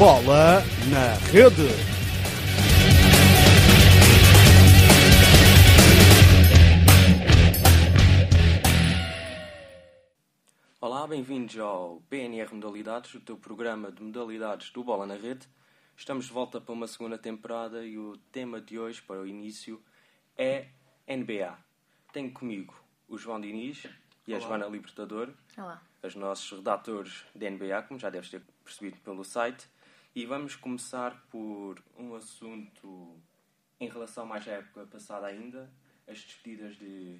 Bola na rede. Olá, bem-vindos ao PNR Modalidades, o teu programa de modalidades do Bola na Rede. Estamos de volta para uma segunda temporada e o tema de hoje, para o início, é NBA. Tenho comigo o João Diniz e a Olá. Joana Libertador, Olá. os nossos redatores de NBA, como já deves ter percebido pelo site. E vamos começar por um assunto em relação mais à época passada ainda, as despedidas de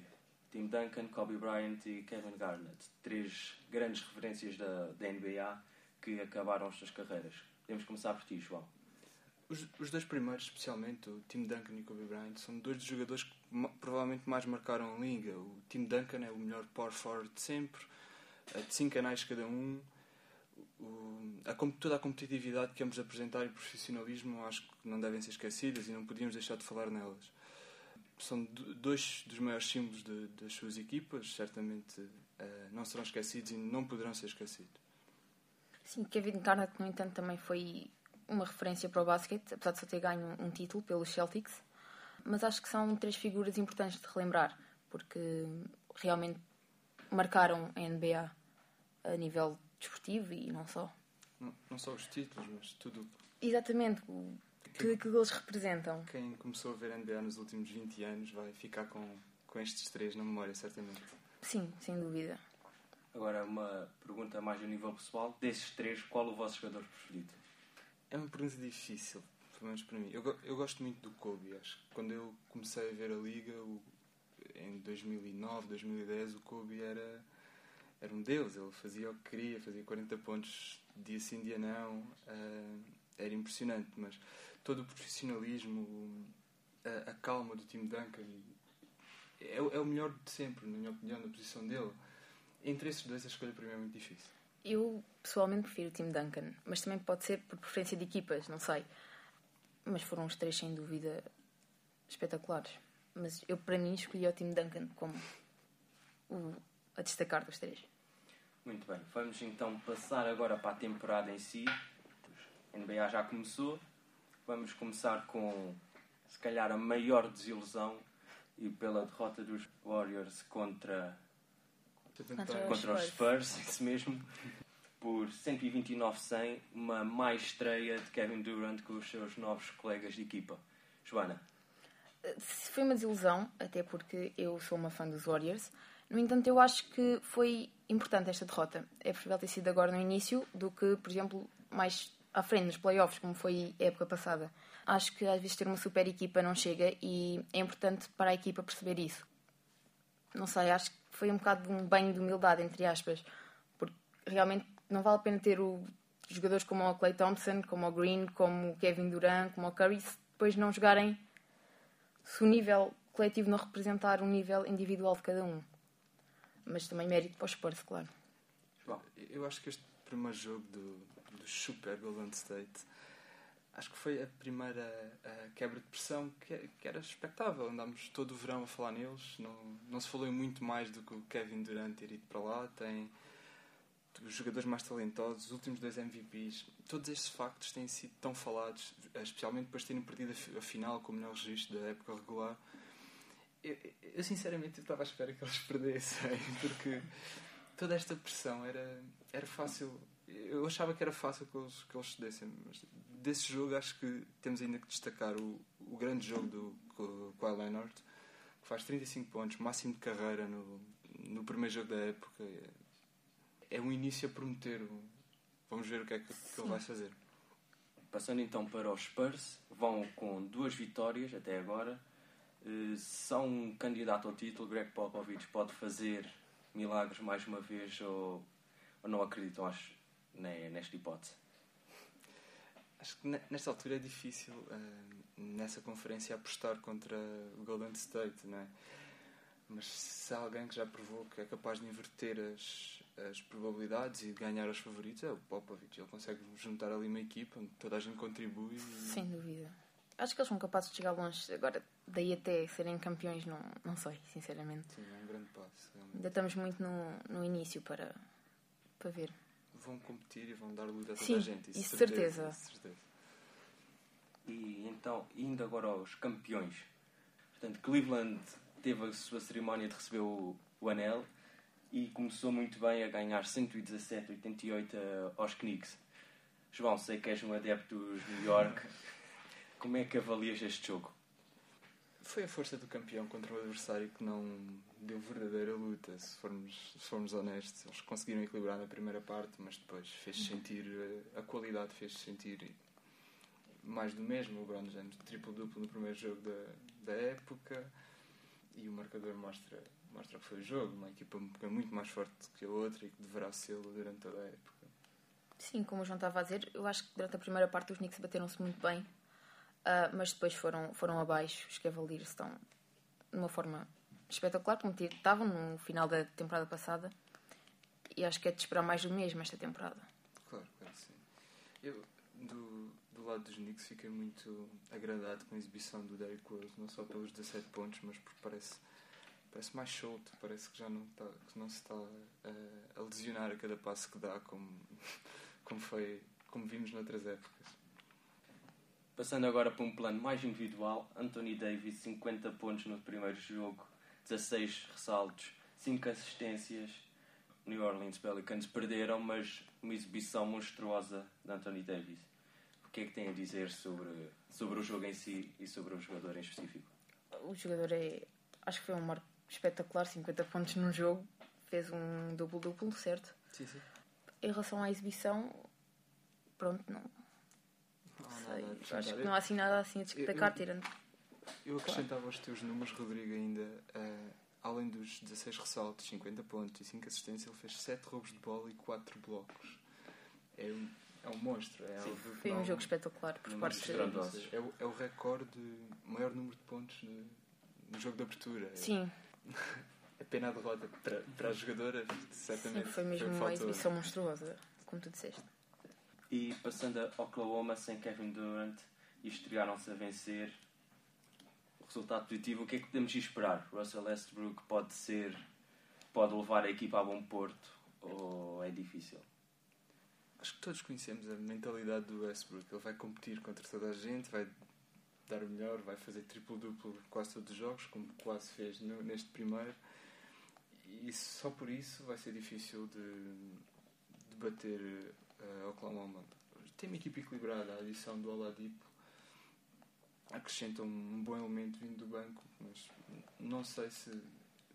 Tim Duncan, Kobe Bryant e Kevin Garnett. Três grandes referências da, da NBA que acabaram as suas carreiras. Podemos começar por ti, João. Os, os dois primeiros, especialmente, o Tim Duncan e Kobe Bryant, são dois dos jogadores que ma- provavelmente mais marcaram a liga. O Tim Duncan é o melhor power forward de sempre, eh, de 5 anais cada um. A toda a competitividade que ambos apresentar e o profissionalismo acho que não devem ser esquecidas e não podíamos deixar de falar nelas. São do- dois dos maiores símbolos de- das suas equipas, certamente eh, não serão esquecidos e não poderão ser esquecidos. Sim, Kevin Garnett, no entanto, também foi uma referência para o basquete, apesar de só ter ganho um título pelos Celtics. Mas acho que são três figuras importantes de relembrar, porque realmente marcaram a NBA a nível desportivo e não só. Não, não só os títulos, mas tudo Exatamente, o- aquilo que eles representam. Quem começou a ver NBA nos últimos 20 anos vai ficar com, com estes três na memória, certamente. Sim, sem dúvida. Agora, uma pergunta mais a nível pessoal. Desses três, qual o vosso jogador preferido? É uma pergunta difícil, pelo menos para mim. Eu, eu gosto muito do Kobe. Acho que quando eu comecei a ver a liga, o- em 2009, 2010, o Kobe era, era um deus. Ele fazia o que queria, fazia 40 pontos dia sim, dia não. ah, era impressionante, mas todo o profissionalismo, a, a calma do time Duncan, é, é o melhor de sempre, na minha opinião, na posição dele. Entre esses dois, a escolha para mim é muito difícil. Eu pessoalmente prefiro o Tim Duncan, mas também pode ser por preferência de equipas, não sei. Mas foram os três sem dúvida espetaculares. Mas eu para mim escolhi o Tim Duncan como o a destacar dos três. Muito bem, vamos então passar agora para a temporada em si. A NBA já começou. Vamos começar com, se calhar, a maior desilusão e pela derrota dos Warriors contra, Contra contra os Spurs. Spurs, isso mesmo, por 129-100, uma má estreia de Kevin Durant com os seus novos colegas de equipa. Joana, Foi uma desilusão, até porque eu sou uma fã dos Warriors. No entanto, eu acho que foi importante esta derrota. É preferível ter sido agora no início do que, por exemplo, mais à frente, nos playoffs, como foi a época passada. Acho que às vezes ter uma super equipa não chega e é importante para a equipa perceber isso. Não sei, acho que foi um bocado de um banho de humildade, entre aspas, porque realmente não vale a pena ter o, jogadores como o Clay Thompson, como o Green, como o Kevin Durant, como o Curry, se depois não jogarem se o nível coletivo não representar um nível individual de cada um. Mas também mérito para os Spurs, claro. João, Eu acho que este primeiro jogo do, do Super Golden State acho que foi a primeira eh, quebra de pressão que, que era expectável. Andámos todo o verão a falar neles, não, não se falou muito mais do que o Kevin Durant ter ido para lá. Tem os jogadores mais talentosos, os últimos dois MVPs. Todos estes factos têm sido tão falados, especialmente depois de terem perdido a fi- a final com o melhor registro da época regular. Eu, eu- sinceramente estava à espera que eles perdessem, porque toda esta pressão era, era fácil. Eu achava que era fácil que eles, que eles cedessem, mas desse jogo acho que temos ainda que destacar o, o grande jogo do Ka- Kawhi Leonard, que faz 35 pontos, máximo de carreira no, no primeiro jogo da época. É, é um início a prometer. Vamos ver o que é que, que ele vai fazer. Passando então para os Spurs, vão com duas vitórias até agora. Eh, São um candidato ao título. Greg Popovich pode fazer milagres mais uma vez ou, ou não acreditam acho, ne- nesta hipótese? Acho que ne- nesta altura é difícil eh, nessa conferência apostar contra o Golden State, não é? Mas se há alguém que já provou que é capaz de inverter as, as probabilidades e de ganhar os favoritos é o Popovich. Ele consegue juntar ali uma equipa onde toda a gente contribui. e- Sem dúvida. Acho que eles são capazes de chegar longe. Agora, daí até serem campeões, não, não sei, sinceramente. Sim, é um grande passo. realmente. Ainda estamos muito no, no início para, para ver. vão competir e vão dar luta a toda Sim, a gente. isso certeza. certeza. E então, indo agora aos campeões. Portanto, Cleveland teve a sua cerimónia de receber o, o anel e começou muito bem a ganhar 117-88 aos Knicks. João, sei que és um adepto dos New York. Como é que avalias este jogo? Foi a força do campeão contra um adversário que não deu verdadeira luta, se formos, se formos honestos. Eles conseguiram equilibrar na primeira parte, mas depois fez sentir, eh, a qualidade fez sentir mais do mesmo. O LeBron James triplo-duplo no primeiro jogo da, da época e o marcador mostra, mostra que foi o jogo. Uma equipa muito mais forte que a outra e que deverá ser durante toda a época. Sim, como o João estava a dizer, eu acho que durante a primeira parte os Knicks bateram-se muito bem, uh, mas depois foram, foram abaixo. Os Cavaliers estão de uma forma espetacular, como estavam no final da temporada passada, e acho que é de esperar mais do mesmo esta temporada. Claro, claro, sim. Eu, do, do lado dos Knicks, fiquei muito agradado com a exibição do Derrick Rose, não só pelos 17 pontos, mas porque parece, parece mais solto, parece que já não, está, que não se está a, a lesionar a cada passo que dá, como, como, foi, como vimos noutras épocas. Passando agora para um plano mais individual, Anthony Davis, 50 pontos no primeiro jogo, 16 ressaltos, 5 assistências. New Orleans Pelicans perderam, mas uma exibição monstruosa de Anthony Davis. O que é que tem a dizer sobre, sobre o jogo em si e sobre o jogador em específico? O jogador é. Acho que foi um marco espetacular, 50 pontos num jogo, fez um duplo-duplo, certo? Sim, sim. Em relação à exibição, pronto, não. Não há sei. Acho que não há assim nada assim a destacar, Eu- tirando. Eu acrescentava aos teus números, Rodrigo, ainda, eh, além dos 16 ressaltos, 50 pontos e 5 assistências, ele fez 7 roubos de bola e 4 blocos. É um, é um monstro. É Sim, Foi um jogo espetacular por parte de. É o, é o recorde de maior número de pontos no, no jogo de abertura. É- Sim, É pena a derrota para, para a jogadora, sim, certamente. foi mesmo um uma exibição monstruosa, como tu disseste. E passando a Oklahoma sem Kevin Durant e estrearam-se a vencer. Resultado positivo, o que é que podemos esperar? Russell Westbrook pode ser, pode levar a equipa a bom porto ou é difícil? Acho que todos conhecemos a mentalidade do Westbrook. Ele vai competir contra toda a gente, vai dar o melhor, vai fazer triplo-duplo quase todos os jogos, como quase fez no- neste primeiro. E só por isso vai ser difícil de, de bater uh, Oklahoma. Tem uma equipa equilibrada, a adição do Oladipo acrescenta um bom elemento vindo do banco, mas não sei se,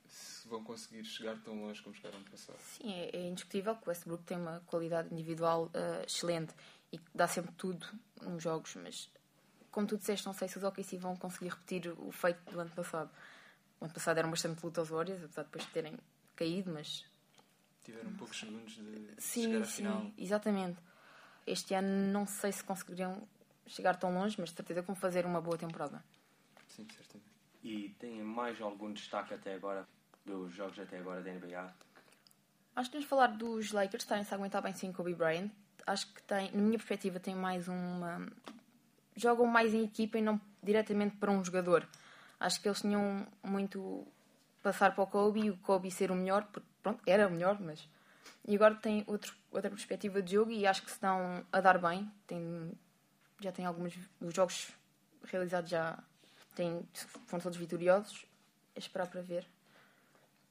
se vão conseguir chegar tão longe como chegaram no passado. Sim, é, é indiscutível que o Westbrook tem uma qualidade individual eh, excelente e que dá sempre tudo nos jogos, mas como tu disseste, não sei se os OKC vão conseguir repetir o feito do ano passado. O ano passado eram bastante luta aos Warriors, apesar de depois de terem caído, mas Tiveram poucos segundos de sim, chegar à sim, final. exatamente. Este ano não sei se conseguiriam chegar tão longe, mas de certeza que vão fazer uma boa temporada. Sim, certamente. E têm mais algum destaque até agora dos jogos até agora da NBA? Acho que temos de falar dos Lakers estarem-se a aguentar bem sem Kobe Bryant. Acho que tem, na minha perspectiva, tem mais uma. Jogam mais em equipa e não diretamente para um jogador. Acho que eles tinham muito passar para o Kobe e o Kobe ser o melhor, porque pronto, era o melhor, mas. E agora tem outro, outra perspectiva de jogo e acho que se estão a dar bem. Tem, já tem alguns. Os jogos realizados já têm, foram todos vitoriosos. É esperar para ver.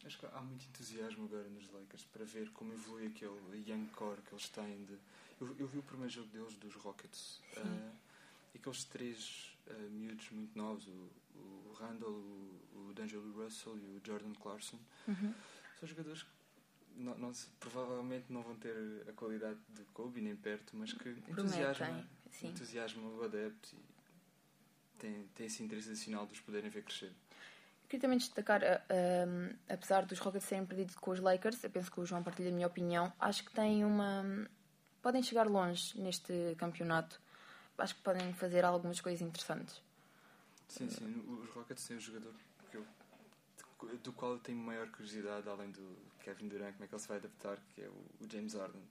Acho que há muito entusiasmo agora nos Lakers para ver como evolui aquele young core que eles têm. De... Eu, eu vi o primeiro jogo deles, dos Rockets, eh, e aqueles três eh, miúdos muito novos, o, o Randall, o, o D'Angelo Russell e o Jordan Clarkson, são jogadores que não, não provavelmente não vão ter a qualidade de Kobe nem perto, mas que entusiasmam, entusiasmam o adepto e têm, têm esse interesse adicional de os poderem ver crescer. Queria também destacar, a- a- apesar dos Rockets serem perdidos com os Lakers, eu penso que o João partilha a minha opinião, acho que têm uma. podem chegar longe neste campeonato. Acho que podem fazer algumas coisas interessantes. Sim, sim. Os Rockets têm um jogador que eu- do qual eu tenho maior curiosidade, além do Kevin Durant, como é que ele se vai adaptar, que é o, James Harden.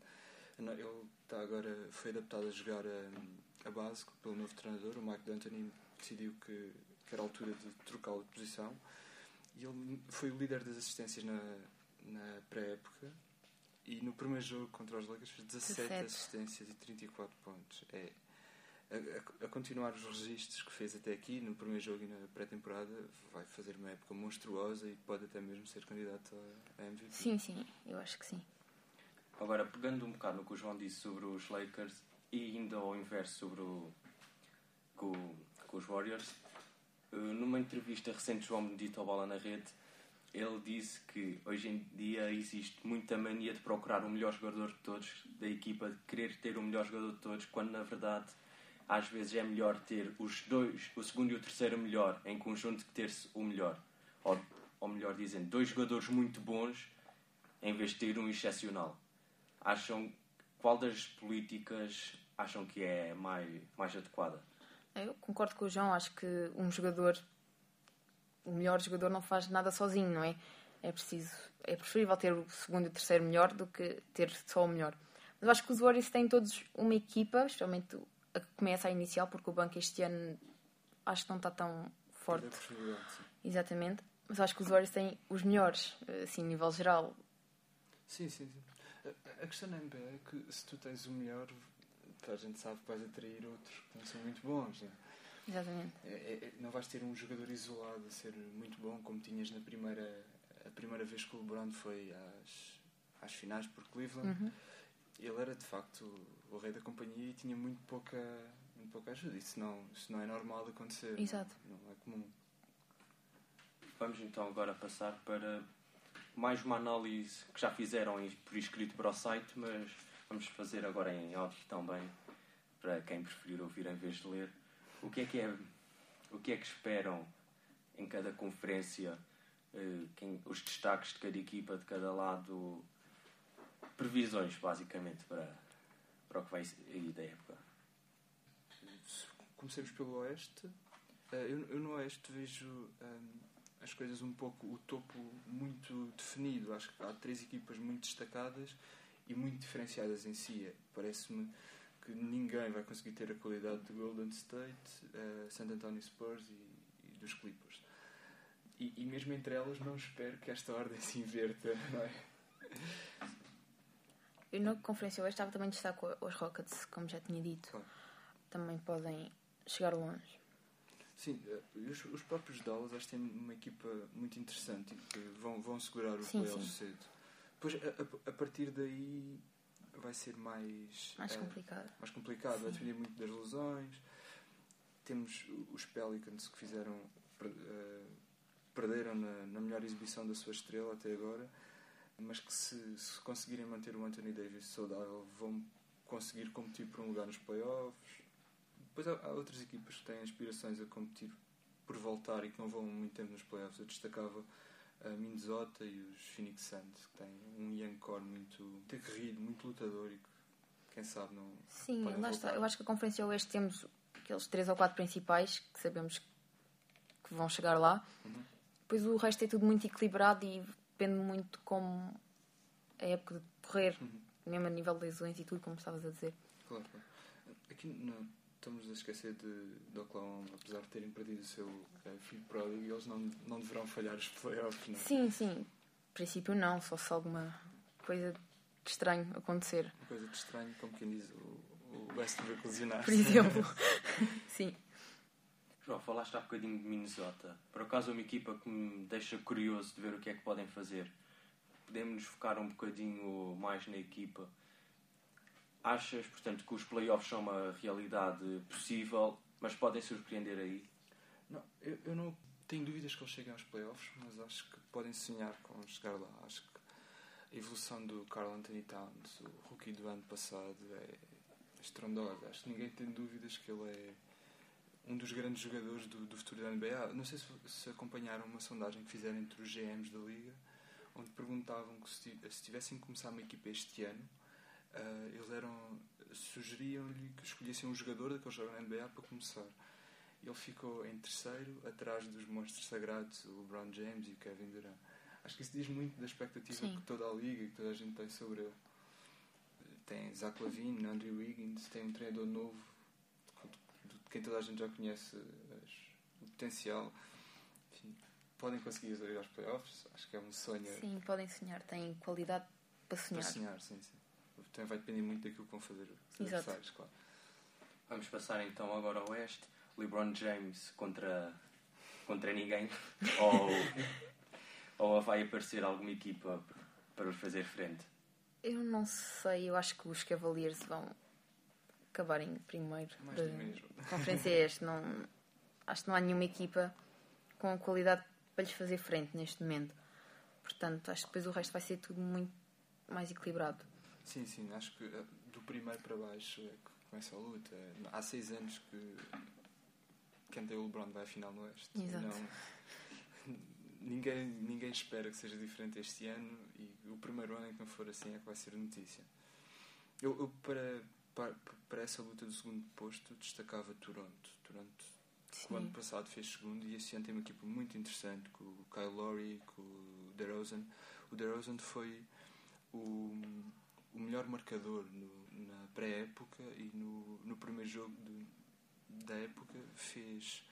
Ele está agora, foi adaptado a jogar a, a base pelo novo treinador, o Mike D'Antoni decidiu que, que era a altura de trocá-lo de posição e ele foi o líder das assistências na, na pré-época E no primeiro jogo contra os Lakers fez 17, 17. assistências e 34 pontos. É, a, a- continuar os registros que fez até aqui, no primeiro jogo e na pré-temporada, vai fazer uma época monstruosa e pode até mesmo ser candidato a, MVP. Sim, sim, eu acho que sim. Agora, pegando um bocado no que o João disse sobre os Lakers e indo ao inverso sobre o, com, com os Warriors, eh, numa entrevista recente, João me dito ao Bola na Rede, ele disse que hoje em dia existe muita mania de procurar o melhor jogador de todos da equipa, de querer ter o melhor jogador de todos, quando na verdade às vezes é melhor ter os dois, o segundo e o terceiro melhor, em conjunto que ter-se o melhor. Ou, ou melhor dizendo, dois jogadores muito bons em vez de ter um excepcional. Acham qual das políticas acham que é mais, mais adequada? Eu concordo com o João, acho que um jogador, o melhor jogador não faz nada sozinho, não é? É preciso, é preferível ter o segundo e o terceiro melhor do que ter só o melhor. Mas acho que os Warriors têm todos uma equipa, especialmente começa a inicial, porque o banco este ano acho que não está tão forte. É. Exatamente. Mas acho que os Warriors têm os melhores, assim, a nível geral. Sim, sim, sim. A, questão na NBA é que se tu tens o melhor, a gente sabe que vais atrair outros que não são muito bons. Né? Exatamente. É, é- é- não vais ter um jogador isolado a ser muito bom como tinhas na primeira, a primeira vez que o LeBron foi às, às finais por Cleveland. Uhum. Ele era de facto o rei da companhia e tinha muito pouca, muito pouca ajuda. Isso não, isso não é normal de acontecer. Exato. Não, não é comum. Vamos então agora passar para mais uma análise que já fizeram por escrito para o site, mas vamos fazer agora em áudio também, para quem preferir ouvir em vez de ler. O que é que é, o que é que esperam em cada conferência, eh, quem- os destaques de cada equipa, de cada lado, previsões basicamente para, para o que vai aí da época. Comecemos pelo Oeste. Eh, Eu, no Oeste vejo hum, as coisas um pouco, o topo muito definido. Acho que há três equipas muito destacadas e muito diferenciadas em si. Parece-me que ninguém vai conseguir ter a qualidade do Golden State, eh, San Antonio Spurs e, e dos Clippers. E, e mesmo entre elas não espero que esta ordem se inverta, não é? Eu na Conferência Oeste estava também destaco os Rockets, como já tinha dito. Claro. Também podem chegar longe. Sim, eh, os, os próprios Dallas acho que têm uma equipa muito interessante que vão, vão segurar os playoffs cedo. Depois, a, a- partir daí, vai ser mais, Mais eh, complicado. mais complicado. Vai Sim. depender muito das lesões. Temos os Pelicans que fizeram, eh, perderam na, na melhor exibição da sua estrela até agora, mas que se, se conseguirem manter o Anthony Davis saudável, vão conseguir competir por um lugar nos playoffs. Depois há, há outras equipas que têm aspirações a competir por voltar e que não vão muito tempo nos playoffs. Eu destacava a Minnesota e os Phoenix Suns, que têm um young core muito, aguerrido, muito lutador e que, quem sabe, não. Sim, lá está. Eu acho que a Conferência Oeste temos aqueles três ou quatro principais que sabemos que vão chegar lá. Uhum. Depois o resto é tudo muito equilibrado e depende muito como a época de correr, Uhum. mesmo a nível de lesões e tudo, como estavas a dizer. Claro, claro. Aqui não, estamos a esquecer de, de Oklahoma, apesar de terem perdido o seu eh, filho pródigo, eles não, não deverão falhar os playoffs, não é? Sim, sim. Em princípio não, só se alguma coisa de estranho acontecer. Uma coisa de estranho, como quem diz, o, o Westbrook lesionar-se. Por exemplo. sim. João, falaste há bocadinho de Minnesota. Por acaso é uma equipa que me deixa curioso de ver o que é que podem fazer. Podemos nos focar um bocadinho mais na equipa. Achas, portanto, que os playoffs são uma realidade possível, mas podem surpreender aí? Não, eu, eu não tenho dúvidas que eles cheguem aos playoffs, mas acho que podem sonhar com chegar lá. Acho que a evolução do Carl Anthony Towns, o rookie do ano passado, é estrondosa. Acho que ninguém tem dúvidas que ele é um dos grandes jogadores do, do futuro da NBA. Não sei se, se acompanharam uma sondagem que fizeram entre os GMs da Liga, onde perguntavam que se, ti- se tivessem que começar uma equipa este ano, ah, eles eram sugeriam-lhe que escolhessem um jogador daqueles jogos na NBA para começar. Ele ficou em terceiro, atrás dos monstros sagrados, o LeBron James e o Kevin Durant. Acho que isso diz muito da expectativa Sim. que toda a liga e que toda a gente tem sobre ele. Tem Zach Lavine, Andrew Wiggins, tem um treinador novo, toda a gente já conhece as- o potencial. Enfim, podem conseguir ir aos playoffs, acho que é um sonho. Sim, podem sonhar. Têm qualidade para sonhar. Para sonhar, sim, sim. Também vai depender muito daquilo que vão fazer os adversários, claro. Vamos passar então agora ao Oeste. LeBron James contra, contra ninguém. ou, ou vai aparecer alguma equipa para lhe fazer frente? Eu não sei, eu acho que os Cavaliers vão acabar em primeiro Mais da conferência este. Não, acho que não há nenhuma equipa com qualidade para lhes fazer frente neste momento. Portanto, acho que depois o resto vai ser tudo muito mais equilibrado. Sim, sim, acho que eh, do primeiro para baixo é que começa a luta. Há seis anos que quem tem o LeBron vai à final no Oeste. Exato. Não, ninguém, ninguém espera que seja diferente este ano e o primeiro ano em que não for assim é que vai ser notícia. Eu, eu para, para, para essa luta do segundo posto destacava Toronto. Toronto o ano passado fez segundo e este ano tem uma equipa muito interessante com o Kyle Lowry, com o DeRozan. O DeRozan foi o, o melhor marcador no- na pré-época e no, no primeiro jogo da época fez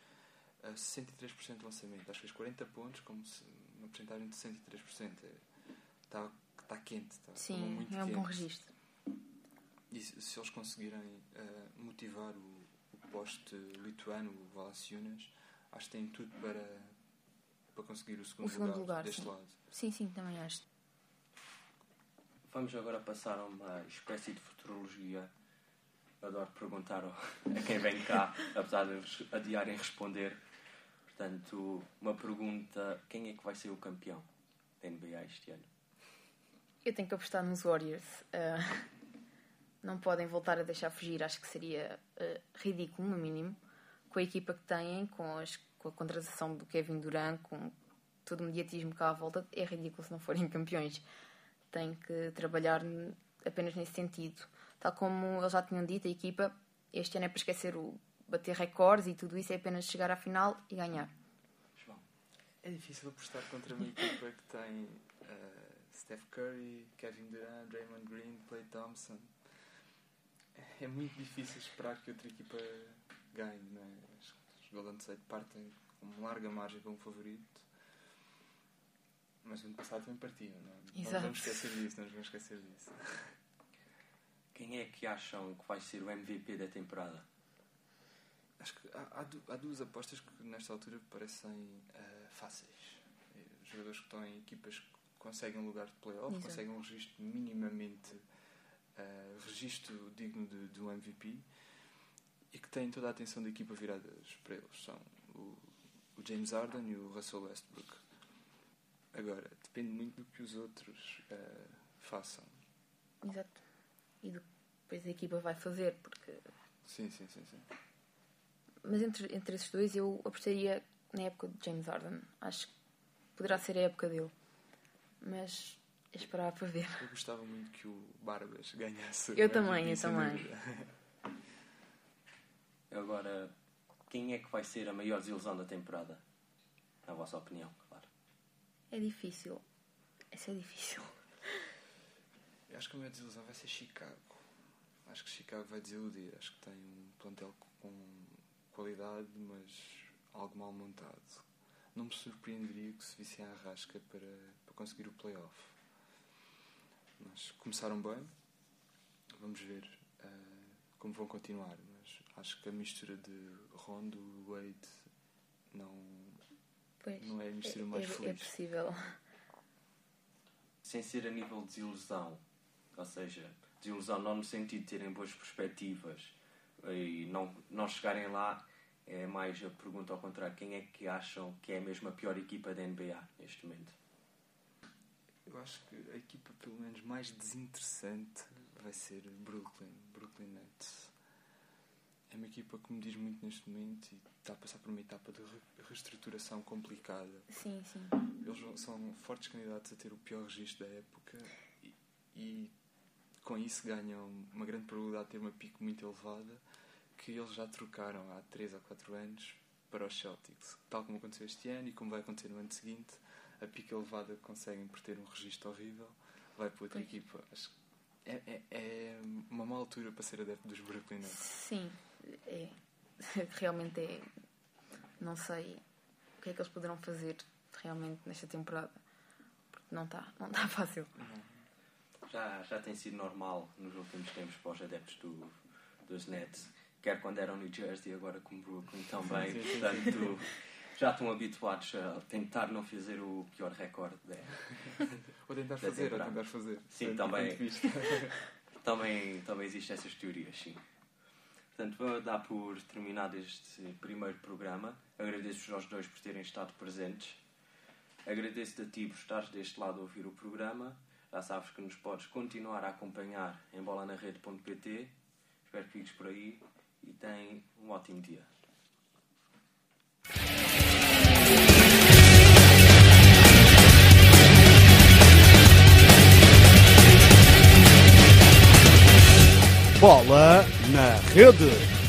ah, 63% de lançamento. Acho que fez 40 pontos, como se, uma porcentagem de 103%. Está tá quente, está Sim, muito é um quente. bom registro. E se eles conseguirem eh, motivar o, o poste lituano, o Valanciunas, acho que têm tudo para, para conseguir o segundo, segundo lugar, deste sim. lado. Sim, sim, também acho. Vamos agora passar a uma espécie de futurologia. Adoro perguntar a quem vem cá, apesar de eles adiarem responder. Portanto, uma pergunta: quem é que vai ser o campeão da NBA este ano? Eu tenho que apostar nos Warriors. Ah, não podem voltar a deixar fugir. Acho que seria ah, ridículo, no mínimo, com a equipa que têm, com, as- com a contratação do Kevin Durant, com todo o mediatismo cá à volta. É ridículo se não forem campeões. Têm que trabalhar apenas nesse sentido. Tal como eles já tinham dito, a equipa, este ano é para esquecer o bater recordes e tudo isso, é apenas chegar à final e ganhar. É difícil apostar contra uma equipa que tem eh, Steph Curry, Kevin Durant, Draymond Green, Clay Thompson. É muito difícil esperar que outra equipa ganhe. Não é? Os Golden State partem com uma larga margem como favorito. Mas no ano passado também partiam. Não, é? não nos Exato. vamos esquecer disso. Não vamos esquecer disso. Quem é que acham que vai ser o MVP da temporada? Acho que há, há du- há duas apostas que nesta altura parecem eh, fáceis. Eh, jogadores que estão em equipas que conseguem um lugar de playoff, Exato. conseguem um registro minimamente eh, registro digno de, de um MVP e que têm toda a atenção da equipa viradas para eles. São o, o James Harden e o Russell Westbrook. Agora, depende muito do que os outros eh, façam. Exato. E do- depois a equipa vai fazer, porque Sim, sim, sim, sim. Mas entre, entre esses dois eu apostaria na época de James Harden. Acho que poderá ser a época dele. Mas esperar para ver. Eu gostava muito que o Barbas ganhasse. Eu também, eu também. Agora, quem é que vai ser a maior desilusão da temporada? Na vossa opinião, claro. É difícil. Essa é difícil. Eu acho que a minha desilusão vai ser Chicago. Acho que Chicago vai desiludir. Acho que tem um plantel com qualidade, mas algo mal montado. Não me surpreenderia que se vissem a rasca para, para conseguir o playoff. Mas começaram bem. Vamos ver eh, como vão continuar. Mas acho que a mistura de Rondo e Wade não, Pois, não é a mistura mais é, é feliz. possível. Sem ser a nível de desilusão, ou seja, desilusão não no sentido de terem boas perspectivas e não, não chegarem lá, é mais a pergunta ao contrário: quem é que acham que é mesmo a pior equipa da NBA neste momento? Eu acho que a equipa, pelo menos, mais desinteressante vai ser Brooklyn, Brooklyn Nets. É uma equipa que me diz muito neste momento e está a passar por uma etapa de re- reestruturação complicada. Sim, sim. Eles são fortes candidatos a ter o pior registro da época e, e com isso ganham uma grande probabilidade de ter uma pico muito elevada que eles já trocaram há 3 ou 4 anos para os Celtics. Tal como aconteceu este ano e como vai acontecer no ano seguinte, a pica elevada que conseguem por ter um registro horrível vai para outra Pois. equipa. Acho que é, é, é uma má altura para ser adepto dos Brooklyn Nets. Sim, é. Realmente é. Não sei o que é que eles poderão fazer realmente nesta temporada. Porque não está não tá fácil. já, já tem sido normal nos últimos tempos para os adeptos do, dos Nets, quer quando eram New Jersey, agora com Brooklyn também. Sim, sim, sim. Portanto, já estão habituados a tentar não fazer o pior recorde. da- Ou tentar fazer, ou temporada. tentar fazer. Sim, também. Também, também existem essas teorias, sim. Portanto, vou dar por terminado este primeiro programa. Agradeço-vos aos dois por terem estado presentes. Agradeço-te a ti por estares deste lado a ouvir o programa. Já sabes que nos podes continuar a acompanhar em bolanarede.pt. Espero que fiques por aí e tem um ótimo dia. Bola na rede.